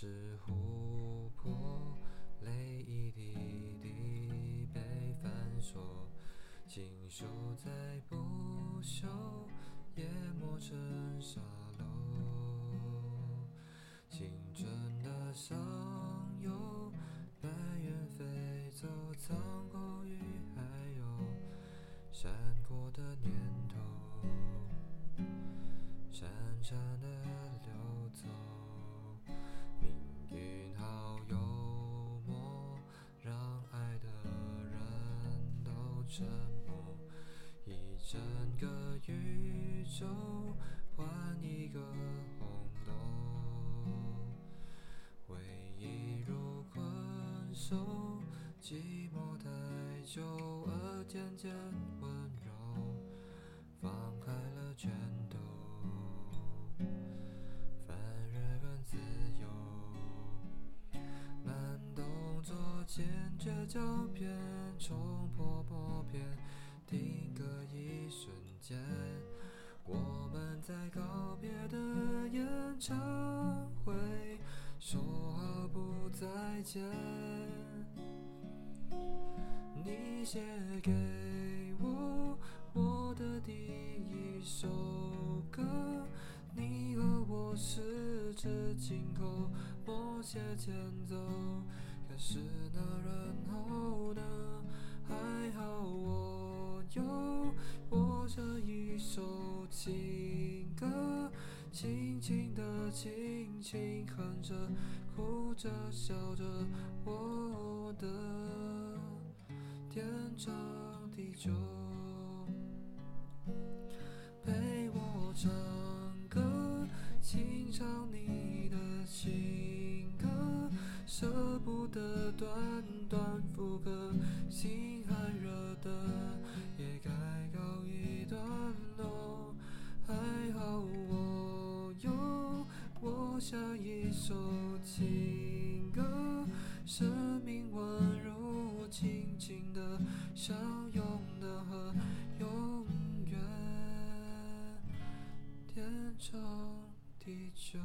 是琥珀，泪一滴滴被反锁，锦绣再不朽，淹没成沙漏。青春的上游，白云飞走，苍狗与海鸥，闪过的念头，潺潺的流走。沉默。一整个宇宙换一个红豆，回忆如困兽，寂寞太久而渐渐温作坚决胶片，冲破默片，定格一瞬间。我们在告别的演唱会，说好不再见。你写给我我的第一首歌，你和我十指紧扣，默写前奏。可是那我这一首情歌，轻轻地，轻轻哼着，哭着笑着，我的天长地久。陪我唱歌，清唱你的情歌，舍不得短短副歌，心还热的下一首情歌，生命宛如轻轻的相拥的河，永远天长地久。